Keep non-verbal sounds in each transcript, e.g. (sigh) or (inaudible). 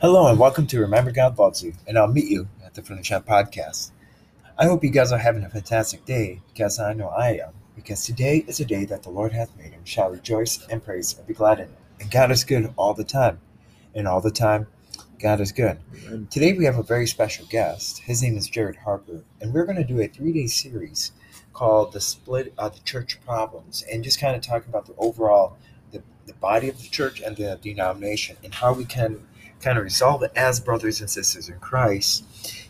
Hello and welcome to Remember God Loves You, and I'll meet you at the Chat podcast. I hope you guys are having a fantastic day because I know I am. Because today is a day that the Lord hath made, and shall rejoice and praise and be glad in it. And God is good all the time, and all the time, God is good. Amen. Today we have a very special guest. His name is Jared Harper, and we're going to do a three-day series called "The Split of the Church Problems," and just kind of talking about the overall the, the body of the church and the denomination, and how we can kind of resolve it as brothers and sisters in Christ.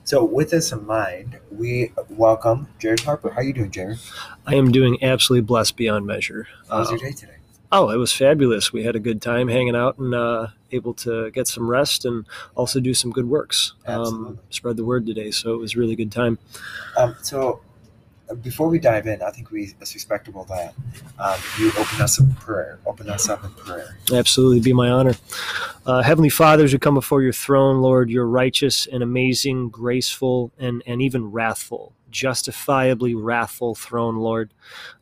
So, with this in mind, we welcome Jared Harper. How are you doing, Jared? I am doing absolutely blessed beyond measure. How was your day today? oh, it was fabulous. We had a good time hanging out and uh, able to get some rest and also do some good works. Um, spread the word today, so it was a really good time. Um, so, before we dive in, I think we it's respectable that um, you open us up in prayer. Open us up in prayer. Absolutely, be my honor. Uh, Heavenly Father, as we come before your throne, Lord, you're righteous and amazing, graceful, and, and even wrathful, justifiably wrathful throne, Lord.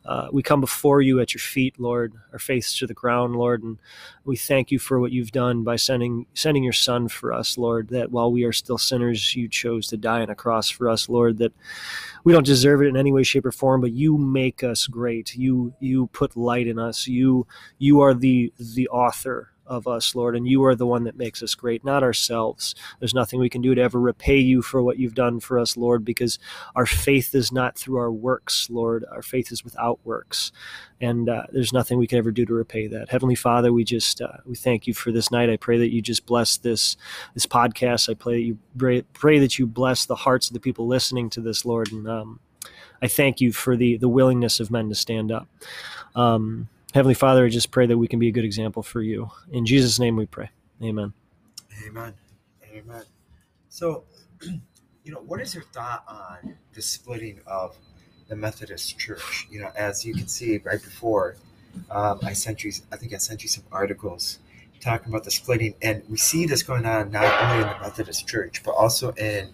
Uh, we come before you at your feet, Lord, our face to the ground, Lord, and we thank you for what you've done by sending sending your Son for us, Lord. That while we are still sinners, you chose to die on a cross for us, Lord. That we don't deserve it in any way, shape, or form, but you make us great. You you put light in us. You you are the the author of us, Lord, and you are the one that makes us great, not ourselves. There's nothing we can do to ever repay you for what you've done for us, Lord, because our faith is not through our works, Lord. Our faith is without works, and uh, there's nothing we can ever do to repay that. Heavenly Father, we just uh, we thank you for this night. I pray that you just bless this this podcast. I pray that you pray, that you bless the hearts of the people listening to this, Lord, and um, I thank you for the the willingness of men to stand up. Um, Heavenly Father, I just pray that we can be a good example for you. In Jesus' name we pray. Amen. Amen. Amen. So, (clears throat) you know, what is your thought on the splitting of the Methodist Church? You know, as you can see right before, um, I sent you, I think I sent you some articles talking about the splitting, and we see this going on not only in the Methodist Church but also in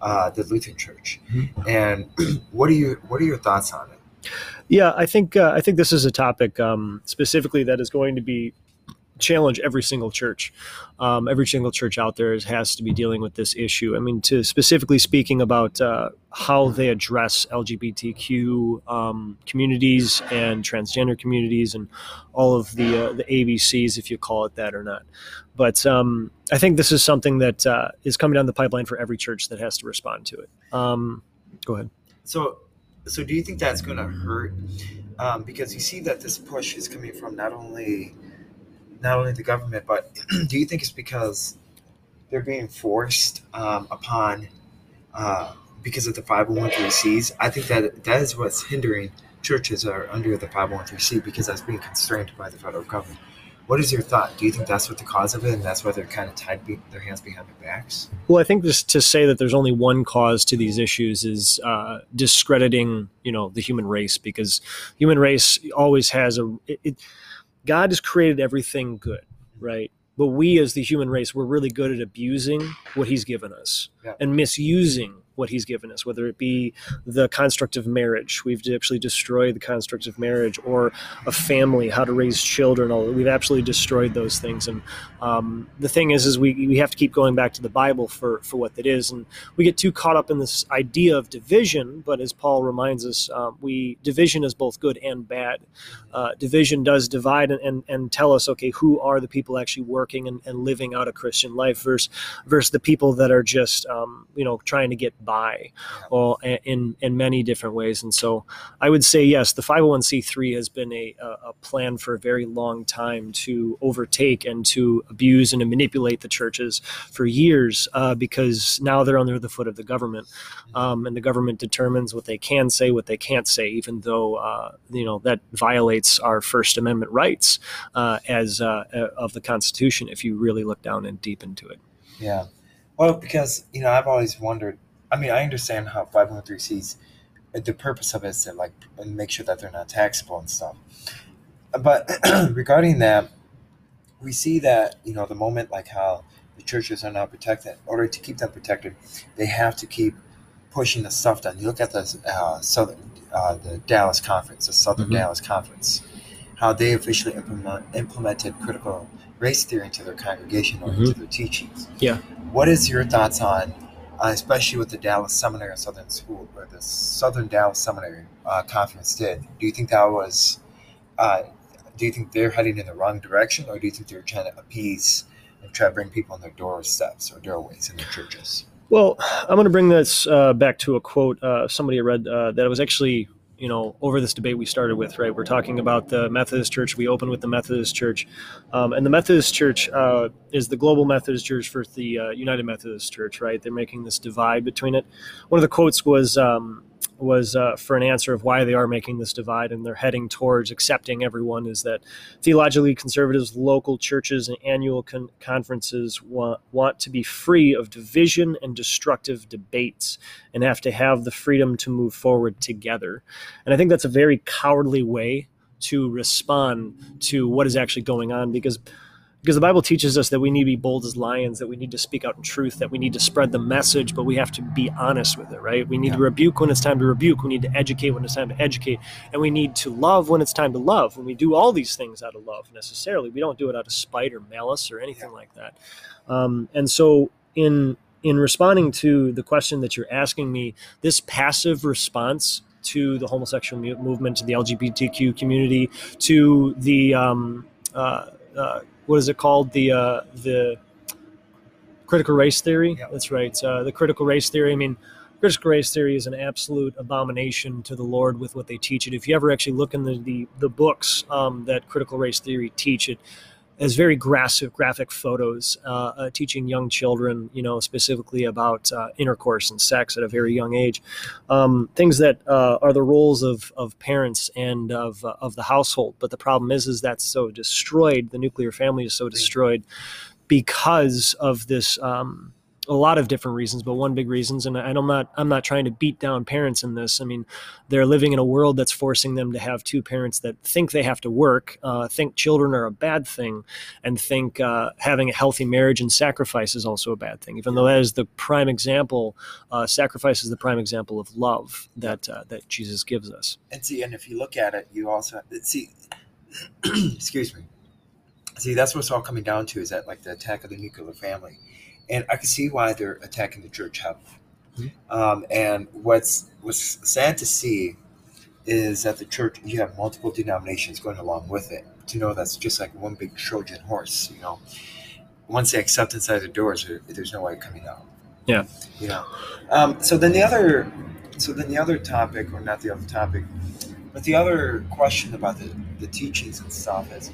uh, the Lutheran Church. And (clears throat) what are you, what are your thoughts on it? Yeah, I think uh, I think this is a topic um, specifically that is going to be challenge every single church. Um, every single church out there has to be dealing with this issue. I mean, to specifically speaking about uh, how they address LGBTQ um, communities and transgender communities and all of the uh, the ABCs, if you call it that or not. But um, I think this is something that uh, is coming down the pipeline for every church that has to respond to it. Um, go ahead. So, so do you think that's going to hurt? Um, because you see that this push is coming from not only not only the government, but (clears throat) do you think it's because they're being forced um, upon uh, because of the 501c? I think that that is what's hindering churches are under the 501c because that's being constrained by the federal government. What is your thought? Do you think that's what the cause of it, and that's why they're kind of tied be- their hands behind their backs? Well, I think just to say that there's only one cause to these issues is uh, discrediting, you know, the human race because human race always has a. It, it, God has created everything good, right? But we, as the human race, we're really good at abusing what He's given us Yeah. and misusing what He's given us, whether it be the construct of marriage. We've actually destroyed the construct of marriage, or a family, how to raise children. All we've absolutely destroyed those things. And um, the thing is, is we, we have to keep going back to the Bible for for what that is. And we get too caught up in this idea of division. But as Paul reminds us, um, we division is both good and bad. Uh, division does divide and, and, and tell us, okay, who are the people actually working and, and living out a Christian life versus versus the people that are just um, you know trying to get by, well, in in many different ways. And so I would say yes, the 501c3 has been a, a plan for a very long time to overtake and to abuse and to manipulate the churches for years uh, because now they're under the foot of the government, um, and the government determines what they can say, what they can't say, even though uh, you know that violates our First Amendment rights uh, as uh, uh, of the Constitution. If you really look down and deep into it. Yeah. Well, because, you know, I've always wondered. I mean, I understand how 501c the purpose of it is to, like, make sure that they're not taxable and stuff. But (clears throat) regarding that, we see that, you know, the moment, like, how the churches are now protected, in order to keep them protected, they have to keep pushing the stuff down. You look at the uh, Southern, uh, the Dallas Conference, the Southern Mhm. Dallas Conference, how they officially implement, implemented critical race theory into their congregation or Mhm. into their teachings. Yeah. What is your thoughts on, uh, especially with the Dallas Seminary and Southern School or the Southern Dallas Seminary uh, conference did? Do you think that was? Uh, do you think they're heading in the wrong direction, or do you think they're trying to appease and try to bring people on their doorsteps or doorways in their churches? Well, I'm going to bring this uh, back to a quote uh, somebody read uh, that was actually, you know, over this debate we started with, right? We're talking about the Methodist Church. We open with the Methodist Church. Um, and the Methodist Church uh, is the global Methodist Church for the uh, United Methodist Church, right? They're making this divide between it. One of the quotes was, um, was uh, for an answer of why they are making this divide and they're heading towards accepting everyone is that theologically conservatives, local churches, and annual con- conferences want, want to be free of division and destructive debates and have to have the freedom to move forward together. And I think that's a very cowardly way to respond to what is actually going on because because the Bible teaches us that we need to be bold as lions, that we need to speak out in truth, that we need to spread the message, but we have to be honest with it, right? We need to rebuke when it's time to rebuke, we need to educate when it's time to educate, and we need to love when it's time to love. When we do all these things out of love necessarily, we don't do it out of spite or malice or anything like that. Um, and so, in in responding to the question that you're asking me, this passive response to the homosexual movement, to the LGBTQ community, to the um, uh, uh, what is it called? The uh, the critical race theory. That's right. Uh, the critical race theory. I mean, critical race theory is an absolute abomination to the Lord with what they teach it. If you ever actually look in the the, the books um, that critical race theory teach it. Has very graphic, graphic photos uh, uh, teaching young children, you know, specifically about uh, intercourse and sex at a very young age, um, things that uh, are the roles of, of parents and of, uh, of the household. But the problem is, is that's so destroyed. The nuclear family is so destroyed because of this. Um, a lot of different reasons, but one big reasons, and I'm not I'm not trying to beat down parents in this. I mean, they're living in a world that's forcing them to have two parents that think they have to work, uh, think children are a bad thing, and think uh, having a healthy marriage and sacrifice is also a bad thing. Even though that is the prime example, uh, sacrifice is the prime example of love that uh, that Jesus gives us. And see, and if you look at it, you also see. (clears throat) excuse me. See, that's what's all coming down to is that like the attack of the nuclear family, and I can see why they're attacking the church heavily. Mhm. Um, and what's what's sad to see is that the church you have multiple denominations going along with it. To know that's just like one big Trojan horse. You know, once they accept inside the doors, there- there's no way coming out. Yeah. You know. Um, so then the other, so then the other topic, or not the other topic, but the other question about the, the teachings and stuff is,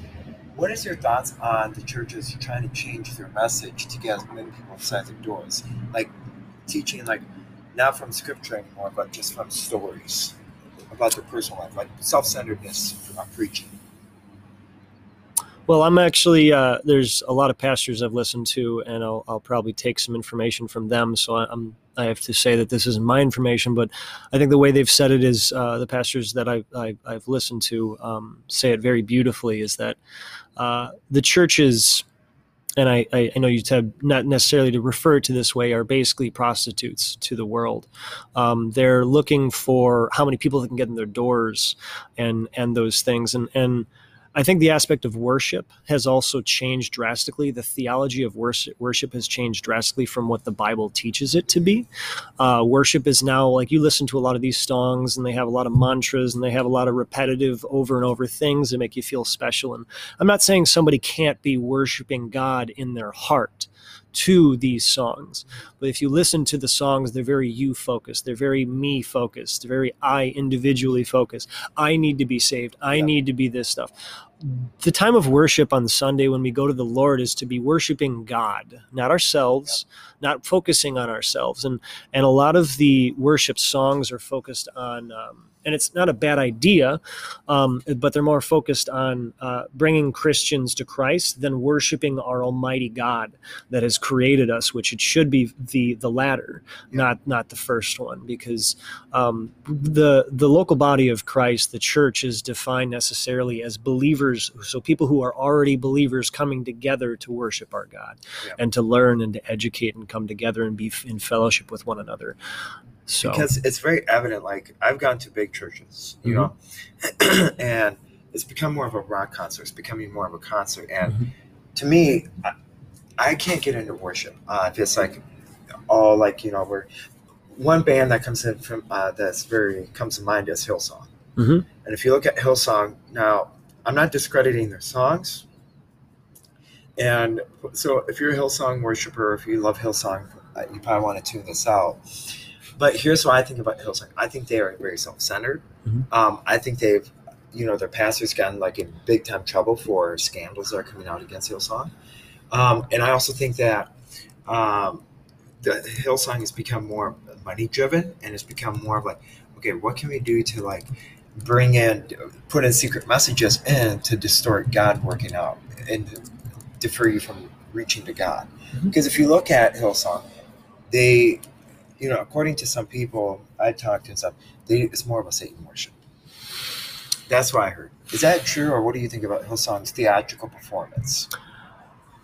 what is your thoughts on the churches trying to change their message to get as many people inside their doors? Like teaching, like not from scripture anymore, but just from stories about their personal life, like self-centeredness from preaching. Well, I'm actually uh, there's a lot of pastors I've listened to, and I'll, I'll probably take some information from them. So I'm I have to say that this isn't my information, but I think the way they've said it is uh, the pastors that I, I, I've listened to um, say it very beautifully. Is that uh, the churches, and I, I I know you said not necessarily to refer to this way, are basically prostitutes to the world. Um, they're looking for how many people they can get in their doors, and and those things, and and I think the aspect of worship has also changed drastically. The theology of worship, has changed drastically from what the Bible teaches it to be. Uh, worship is now like you listen to a lot of these songs, and they have a lot of mantras, and they have a lot of repetitive, over and over things that make you feel special. And I'm not saying somebody can't be worshiping God in their heart to these songs. But if you listen to the songs, they're very you focused. They're very me focused. They're very I individually focused. I need to be saved. I Yeah. need to be this stuff. The time of worship on Sunday when we go to the Lord is to be worshiping God, not ourselves, not focusing on ourselves. And and a lot of the worship songs are focused on, um, and it's not a bad idea, um, but they're more focused on uh, bringing Christians to Christ than worshiping our Almighty God that has created us, which it should be the the latter, not not the first one, because um, the the local body of Christ, the church, is defined necessarily as believers, so people who are already believers coming together to worship our God Yeah. and to learn and to educate and come together and be in fellowship with one another. So because it's very evident like i've gone to big churches you Mm-hmm. know (clears throat) and it's become more of a rock concert it's becoming more of a concert and Mhm. to me, I, I can't get into worship uh, if it's like all like you know we're one band that comes in from uh, that's very comes to mind is Hillsong. Mhm. And if you look at Hillsong now, I'm not discrediting their songs. And so, if you're a Hillsong worshiper, if you love Hillsong, uh, you probably want to tune this out. But here's what I think about Hillsong. I think they are very self-centered. Mhm. Um, I think they've, you know, their pastors gotten like in big time trouble for scandals that are coming out against Hillsong. Um, and I also think that um, the Hillsong has become more money driven and it's become more of like, okay, what can we do to like bring in, put in secret messages in to distort God working out and defer you from reaching to God? Mhm. Because if you look at Hillsong, they, you know, according to some people I talked to and stuff, they, it's more of a Satan worship. That's what I heard. Is that true, or what do you think about Hillsong's theatrical performance?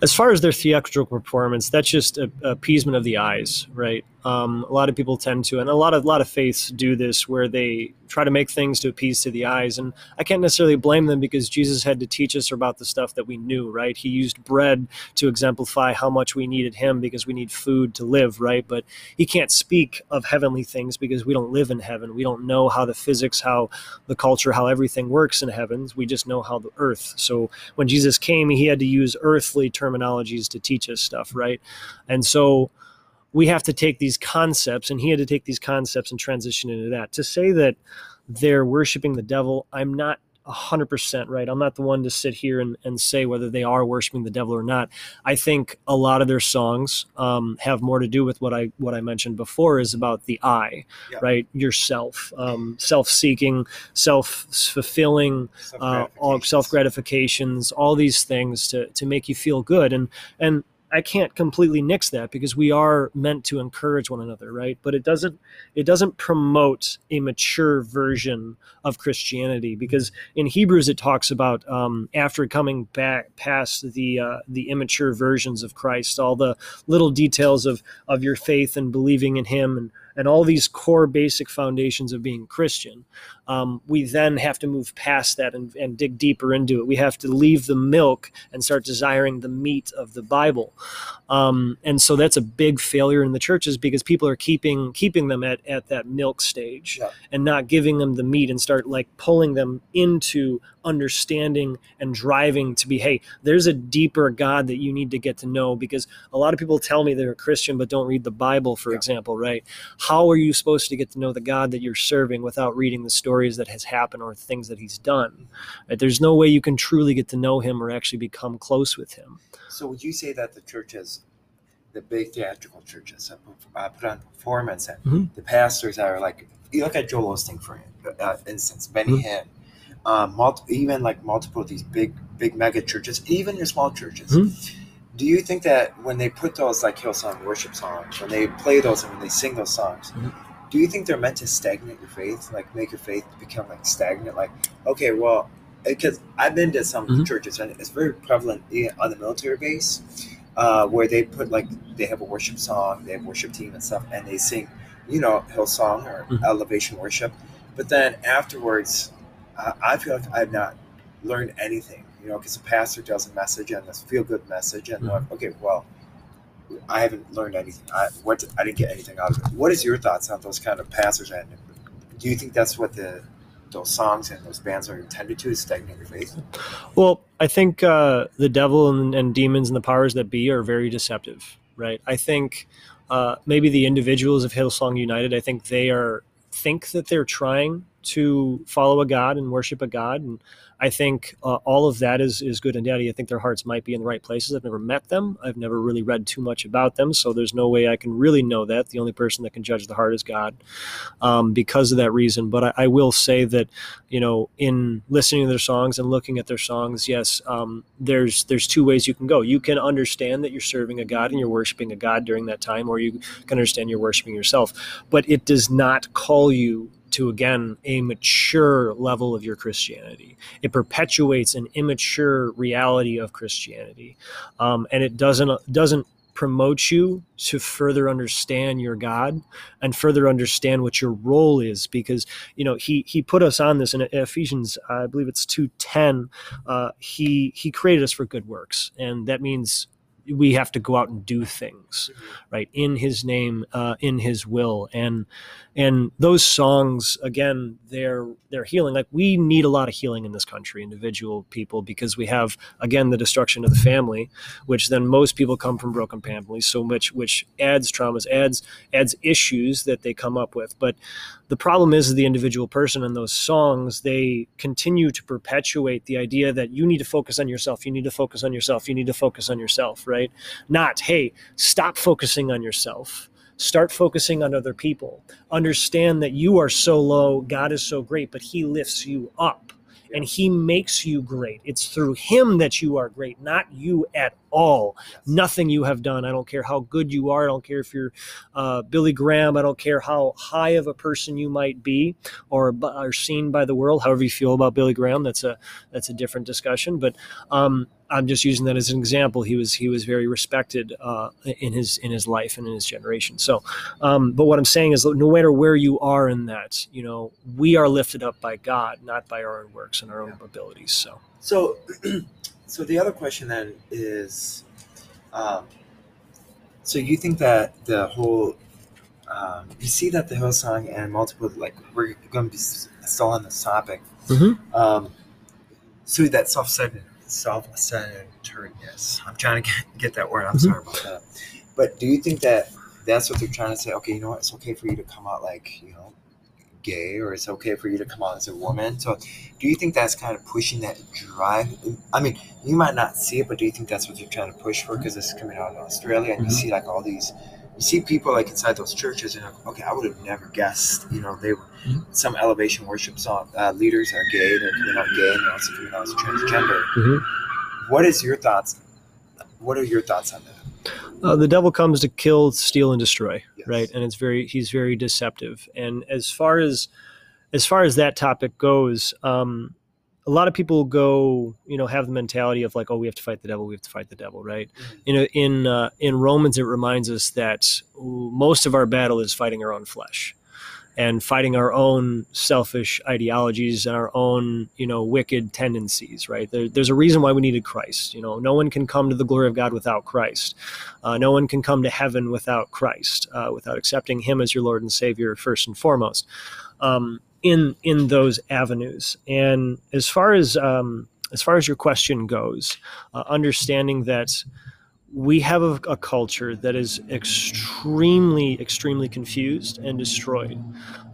as far as their theatrical performance, that's just a, appeasement of the eyes, right? Um, a lot of people tend to, and a lot of lot of faiths do this, where they try to make things to appease to the eyes. And I can't necessarily blame them because Jesus had to teach us about the stuff that we knew, right? He used bread to exemplify how much we needed Him because we need food to live, right? But He can't speak of heavenly things because we don't live in heaven. We don't know how the physics, how the culture, how everything works in heavens. We just know how the earth. So when Jesus came, He had to use earthly terminologies to teach us stuff, right? And so we have to take these concepts, and he had to take these concepts and transition into that. To say that they're worshiping the devil, I'm not 100% right. I'm not the one to sit here and, and say whether they are worshiping the devil or not. I think a lot of their songs um, have more to do with what I what I mentioned before is about the I, Yeah. right? Yourself, um, self-seeking, self-fulfilling, uh, all Self-gratifications. self gratifications, all these things to to make you feel good, and and I can't completely nix that because we are meant to encourage one another, right? But it doesn't it doesn't promote a mature version of Christianity because in Hebrews it talks about um, after coming back past the uh, the immature versions of Christ, all the little details of of your faith and believing in Him and and all these core basic foundations of being Christian um, we then have to move past that and, and dig deeper into it. We have to leave the milk and start desiring the meat of the Bible. Um, and so that's a big failure in the churches because people are keeping keeping them at, at that milk stage Yeah. and not giving them the meat and start like pulling them into understanding and driving to be hey there's a deeper god that you need to get to know because a lot of people tell me they're a christian but don't read the bible for Yeah. example right how are you supposed to get to know the God that you're serving without reading the stories that has happened or things that he's done? Right? There's no way you can truly get to know him or actually become close with him. So would you say that the churches, the big theatrical churches, uh, put on performance, and Mhm. the pastors are like, you look at Joel Osteen for uh, instance, Benny Mhm. Hinn, um, multi, even like multiple of these big, big mega churches, even your small churches. Mhm. Do you think that when they put those like Hillsong worship songs, when they play those and when they sing those songs, Mhm. Do you think they're meant to stagnate your faith, like make your faith become like stagnant? Like, okay, well, because I've been to some Mhm. churches and it's very prevalent on the military base, uh, where they put like they have a worship song, they have worship team and stuff, and they sing, you know, Hillsong or Mhm. elevation worship, but then afterwards, uh, I feel like I've not learned anything, you know, because the pastor does a message and this feel good message, and I'm like, okay, well, I haven't learned anything. I what I didn't get anything out of it. What is your thoughts on those kind of pastors? And do you think that's what the those songs and those bands are intended to is stagnate your faith? Well, I think uh, the devil and, and demons and the powers that be are very deceptive, right? I think uh, maybe the individuals of Hillsong United, I think they are think that they're trying to follow a God and worship a God, and I think uh, all of that is is good and dandy. I think their hearts might be in the right places. I've never met them. I've never really read too much about them, so there's no way I can really know that. The only person that can judge the heart is God, um, because of that reason. But I, I will say that you know, in listening to their songs and looking at their songs, yes, um, there's there's two ways you can go. You can understand that you're serving a God and you're worshiping a God during that time, or you can understand you're worshiping yourself. But it does not call you to again a mature level of your Christianity. It perpetuates an immature reality of Christianity, um, and it doesn't doesn't promote you to further understand your God and further understand what your role is because you know he he put us on this in Ephesians I believe it's 210 uh, he he created us for good works and that means we have to go out and do things right? In his name uh, in his will. And and those songs again they're they're healing. Like we need a lot of healing in this country individual people because we have again the destruction of the family which then most people come from broken families so much which adds traumas adds adds issues that they come up with. But the problem is the individual person and those songs they continue to perpetuate the idea that you need to focus on yourself you need to focus on yourself you need to focus on yourself right not hey stop focusing on yourself. Start focusing on other people. Understand that you are so low god is so great but he lifts you up and he makes you great. It's through him that you are great not you at all. Yes. nothing you have done. I don't care how good you are. I don't care if you're uh, billy graham. I don't care how high of a person you might be or are seen by the world however you feel about billy graham that's a that's a different discussion. But um, i'm just using that as an example. He was he was very respected uh, in his in his life and in his generation. So um, but what i'm saying is no matter where you are in that you know we are lifted up by god not by our own works and our own Yeah. abilities. So So, (clears throat) so the other question then is, um, so you think that the whole, um, you see that the Hillsong and multiple, like we're going to be still on this topic. Mhm. Um, so that self-centered, self-centeredness. I'm trying to get, get that word. I'm Mhm. sorry about that. But do you think that that's what they're trying to say? Okay, you know what? It's okay for you to come out like you know, gay, or it's okay for you to come out as a woman. So, do you think that's kind of pushing that drive? I mean, you might not see it, but do you think that's what they're trying to push for? Because this is coming out in Australia, and you Mhm. see like all these, you see people like inside those churches, and like, okay, I would have never guessed. You know, they were Mhm. some elevation worship song uh, leaders are gay. They're coming out gay, and they're also coming out as transgender. Mhm. What is your thoughts? What are your thoughts on that? Uh, the devil comes to kill, steal, and destroy, Yes. right? And it's very he's very deceptive. And as far as as far as that topic goes, um, a lot of people go, you know, have the mentality of like, oh, we have to fight the devil, we have to fight the devil, right? Mhm. You know, in uh, in Romans, it reminds us that most of our battle is fighting our own flesh and fighting our own selfish ideologies and our own you know wicked tendencies right? There, there's a reason why we needed christ you know? No one can come to the glory of god without christ. Uh, no one can come to heaven without christ uh, without accepting him as your lord and savior first and foremost um, in in those avenues. And as far as um, as far as your question goes uh, understanding that we have a, a culture that is extremely, extremely confused and destroyed.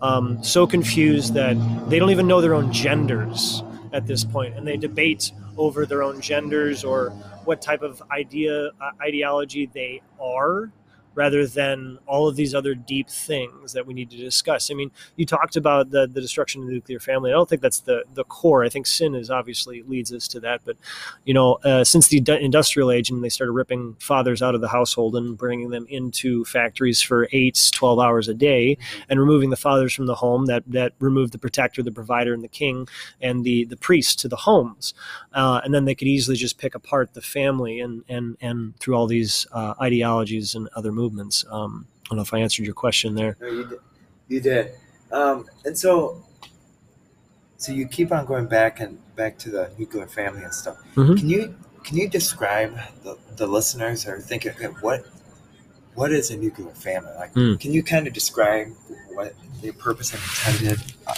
Um, so confused that they don't even know their own genders at this point, and they debate over their own genders or what type of idea uh, ideology they are rather than all of these other deep things that we need to discuss. I mean, you talked about the, the destruction of the nuclear family. I don't think that's the, the core. I think sin is obviously leads us to that. But, you know, uh, since the industrial age and they started ripping fathers out of the household and bringing them into factories for eight, 12 hours a day and removing the fathers from the home, that, that removed the protector, the provider, and the king and the, the priest to the homes. Uh, and then they could easily just pick apart the family and, and, and through all these uh, ideologies and other movements. Um, I don't know if I answered your question there. No, you did. You did. Um, and so, so you keep on going back and back to the nuclear family and stuff. Mhm. Can you can you describe the, the listeners are thinking okay, what what is a nuclear family like? Mm. Can you kind of describe what the purpose and intended uh,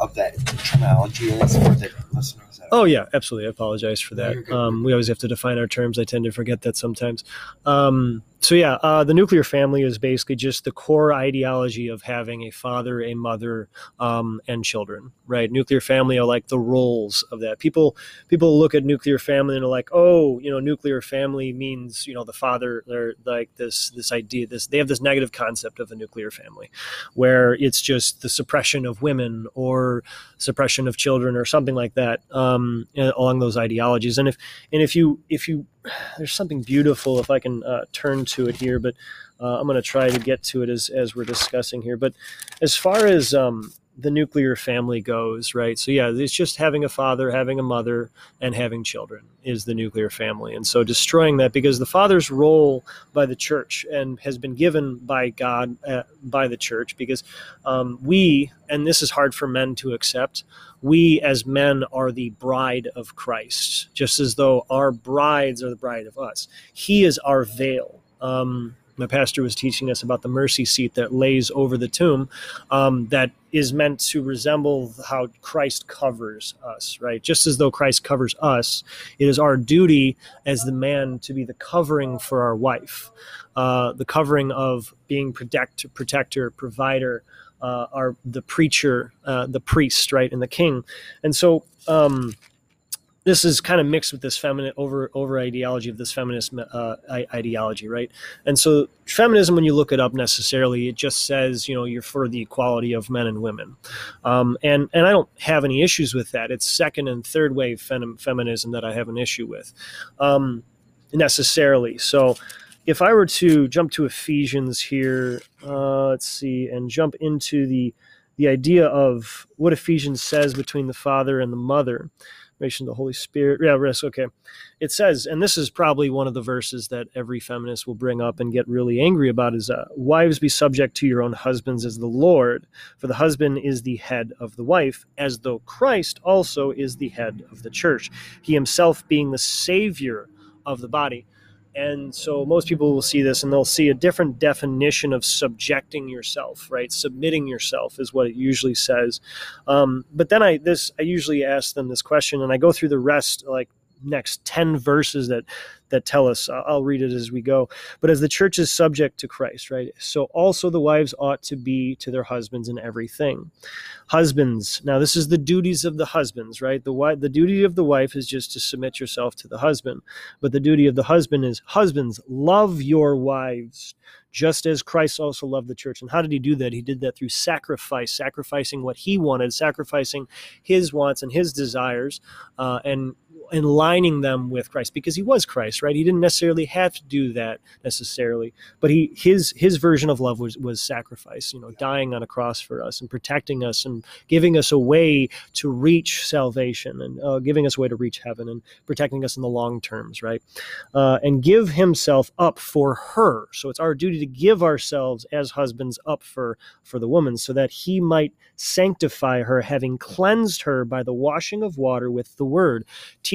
of that terminology is for the listeners? Oh yeah, absolutely. I apologize for that. Um, we always have to define our terms. I tend to forget that sometimes. Um, so yeah, uh, the nuclear family is basically just the core ideology of having a father, a mother, um, and children. Right? Nuclear family are like the roles of that. People people look at nuclear family and are like, oh, you know, nuclear family means you know the father. They're like this this idea. This they have this negative concept of a nuclear family, where it's just the suppression of women or suppression of children or something like that um, along those ideologies. And if and if you if you there's something beautiful if I can uh, turn to it here, but uh, I'm going to try to get to it as as we're discussing here. But as far as um, the nuclear family goes, right? So yeah, it's just having a father, having a mother, and having children is the nuclear family. And so destroying that because the father's role by the church and has been given by God uh, by the church because um, we and this is hard for men to accept. We as men are the bride of Christ, just as though our brides are the bride of us. He is our veil. Um, my pastor was teaching us about the mercy seat that lays over the tomb um, that is meant to resemble how christ covers us right? Just as though christ covers us it is our duty as the man to be the covering for our wife uh, the covering of being protect, protector provider uh, our the preacher uh, the priest right and the king. And so um, this is kind of mixed with this feminine over over ideology of this feminist uh, ideology, right? And so feminism, when you look it up, necessarily it just says you know you're for the equality of men and women, um, and and I don't have any issues with that. It's second and third wave fem- feminism that I have an issue with, um, necessarily. So. If I were to jump to Ephesians here, uh, let's see, and jump into the the idea of what Ephesians says between the father and the mother, the Holy Spirit. Yeah, risk. Okay. It says, and this is probably one of the verses that every feminist will bring up and get really angry about is uh, wives be subject to your own husbands as the Lord, for the husband is the head of the wife, as though Christ also is the head of the church, he himself being the Savior of the body. And so most people will see this and they'll see a different definition of subjecting yourself, right? Submitting yourself is what it usually says. Um, but then I this I usually ask them this question and I go through the rest like next 10 verses that that tell us. I'll read it as we go. But as the church is subject to christ right so also the wives ought to be to their husbands in everything. Husbands now this is the duties of the husbands right? The wife the duty of the wife is just to submit yourself to the husband. But the duty of the husband is husbands love your wives just as Christ also loved the church. And how did he do that? He did that through sacrifice, sacrificing what he wanted, sacrificing his wants and his desires, uh, and aligning them with Christ because he was Christ, right? He didn't necessarily have to do that necessarily, but he his his version of love was was sacrifice, you know, dying on a cross for us and protecting us and giving us a way to reach salvation and uh, giving us a way to reach heaven and protecting us in the long terms, right? Uh, and give himself up for her. So it's our duty to give ourselves as husbands up for for the woman so that he might sanctify her having cleansed her by the washing of water with the word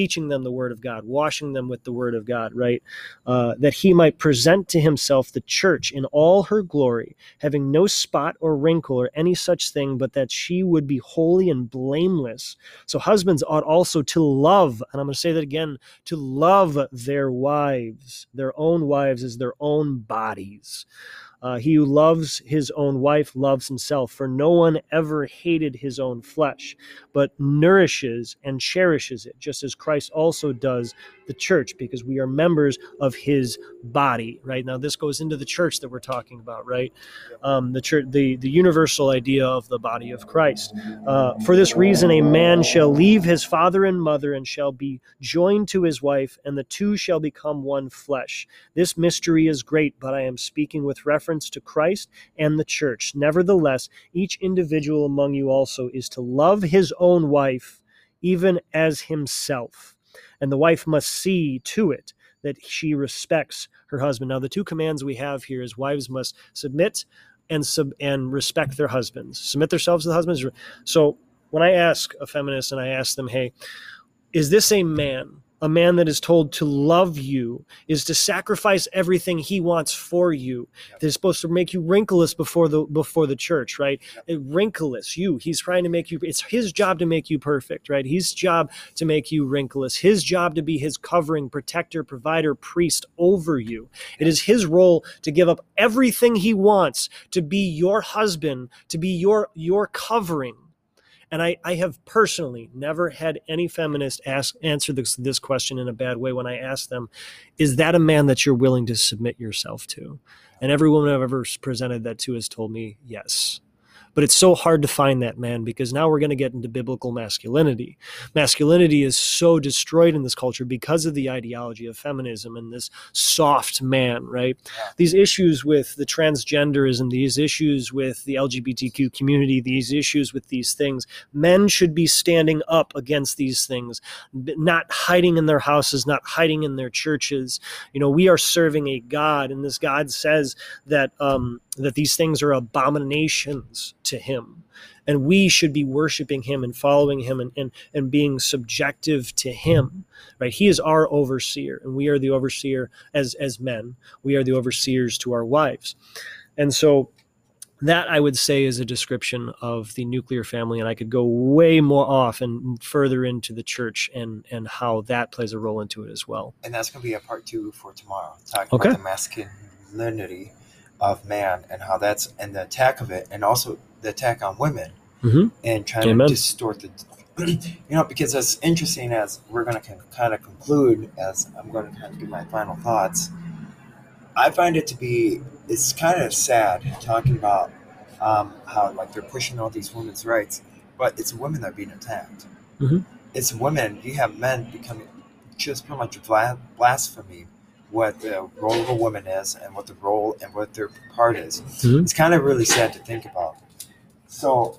teaching them the word of God, washing them with the word of God, right? Uh, that he might present to himself the church in all her glory, having no spot or wrinkle or any such thing, but that she would be holy and blameless. So husbands ought also to love, and I'm going to say that again, to love their wives, their own wives as their own bodies. Uh, he who loves his own wife loves himself, for no one ever hated his own flesh, but nourishes and cherishes it, just as Christ also does the church, because we are members of his body. Right now, this goes into the church that we're talking about, right? Um, the church, the the universal idea of the body of Christ. Uh, for this reason, a man shall leave his father and mother and shall be joined to his wife, and the two shall become one flesh. This mystery is great, but I am speaking with reference reference to Christ and the church. Nevertheless, each individual among you also is to love his own wife even as himself. And the wife must see to it that she respects her husband. Now, the two commands we have here is wives must submit and sub and respect their husbands, submit themselves to the husbands. So when I ask a feminist and I ask them, hey, is this a man a man that is told to love you is to sacrifice everything he wants for you. Yep. They're supposed to make you wrinkleless before the before the church, right? Yep. Eh, wrinkleless, you. He's trying to make you. It's his job to make you perfect, right? His job to make you wrinkleless. His job to be his covering, protector, provider, priest over you. It is his role to give up everything he wants to be your husband, to be your your covering and I, I have personally never had any feminist ask answer this this question in a bad way when I ask them, is that a man that you're willing to submit yourself to? And every woman I've ever presented that to has told me yes. But it's so hard to find that man because now we're going to get into biblical masculinity. Masculinity is so destroyed in this culture because of the ideology of feminism and this soft man, right? These issues with the transgenderism, these issues with the LGBTQ community, these issues with these things, men should be standing up against these things, not hiding in their houses, not hiding in their churches. You know, we are serving a God, and this God says that um, that these things are abominations to Him, and we should be worshiping Him and following Him and and, and being subjective to Him. Right? He is our overseer, and we are the overseer as as men. We are the overseers to our wives, and so that I would say is a description of the nuclear family, and I could go way more off and further into the church and and how that plays a role into it as well. And that's going to be a part two for tomorrow, talking Okay. about the masculinity of man and how that's and the attack of it, and also the attack on women Mhm. and trying Amen. to distort the. (clears throat) you know, because as interesting as we're going to kind of conclude, as I'm going to kind of give my final thoughts, I find it to be it's kind of sad talking about um, how like they're pushing all these women's rights, but it's women that are being attacked. Mhm. It's women. You have men becoming just pretty much bla- blasphemy what the role of a woman is and what the role and what their part is. Mhm. It's kind of really sad to think about. So,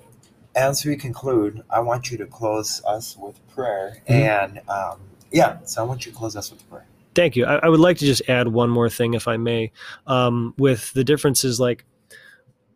as we conclude, I want you to close us with prayer, Mhm. and um, yeah, so I want you to close us with prayer. Thank you. I, I would like to just add one more thing, if I may, um, with the differences. Like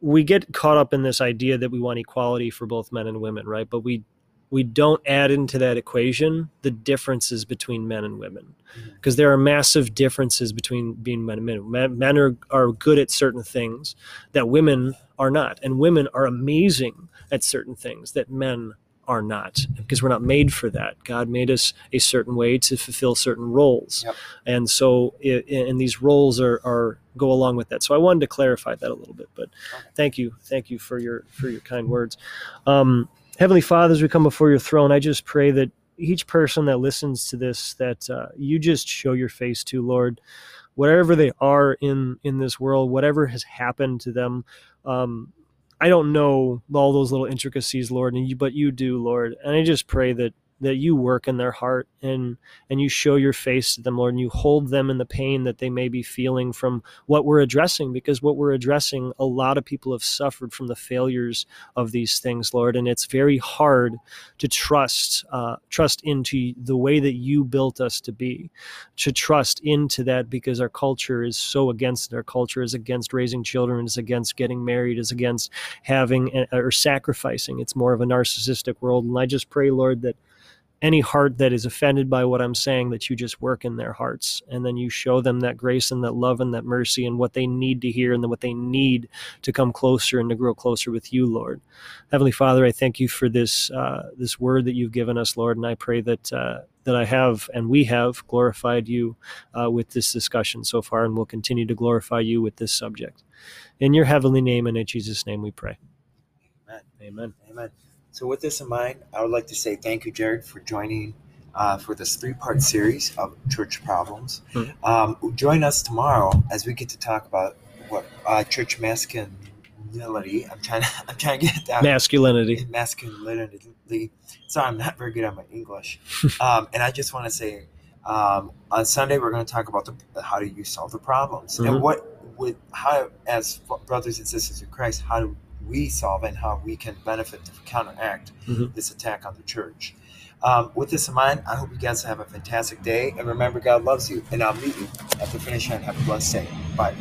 we get caught up in this idea that we want equality for both men and women, right? But we we don't add into that equation the differences between men and women because there are massive differences between being men and men. Men, are, are good at certain things that women are not, and women are amazing at certain things that men are not because we're not made for that. God made us a certain way to fulfill certain roles, Yep. and so i and these roles are, are go along with that. So I wanted to clarify that a little bit. But thank you, thank you for your for your kind words. Um, Heavenly Father, as we come before your throne, I just pray that each person that listens to this, that uh, you just show your face to, Lord, whatever they are in in this world, whatever has happened to them. Um, I don't know all those little intricacies, Lord, and you, but you do, Lord. And I just pray that that you work in their heart and and you show your face to them, Lord, and you hold them in the pain that they may be feeling from what we're addressing, because what we're addressing, a lot of people have suffered from the failures of these things, Lord, and it's very hard to trust uh, trust into the way that you built us to be, to trust into that because our culture is so against it. Our culture is against raising children, is against getting married, is against having uh, or sacrificing. It's more of a narcissistic world, and I just pray, Lord, that any heart that is offended by what I'm saying, that you just work in their hearts and then you show them that grace and that love and that mercy and what they need to hear and what they need to come closer and to grow closer with you, Lord. Heavenly Father, I thank you for this uh, this word that you've given us, Lord, and I pray that uh, that I have and we have glorified you uh, with this discussion so far, and will continue to glorify you with this subject. In your heavenly name and in Jesus' name, we pray. Amen. Amen. Amen. So, with this in mind, I would like to say thank you, Jared, for joining uh, for this three part series of church problems. Mhm. Um, join us tomorrow as we get to talk about what uh, church masculinity. I'm trying to (laughs) I'm trying to get that Masculinity. masculinity. Sorry, I'm not very good at my English. (laughs) um, and I just want to say, um, on Sunday we're going to talk about the how do you solve the problems Mhm. and what would how as brothers and sisters in Christ how do we solve and how we can benefit to counteract Mhm. this attack on the church. Um, with this in mind, I hope you guys have a fantastic day and remember God loves you. And I'll meet you at the finish line. Have a blessed day. Bye.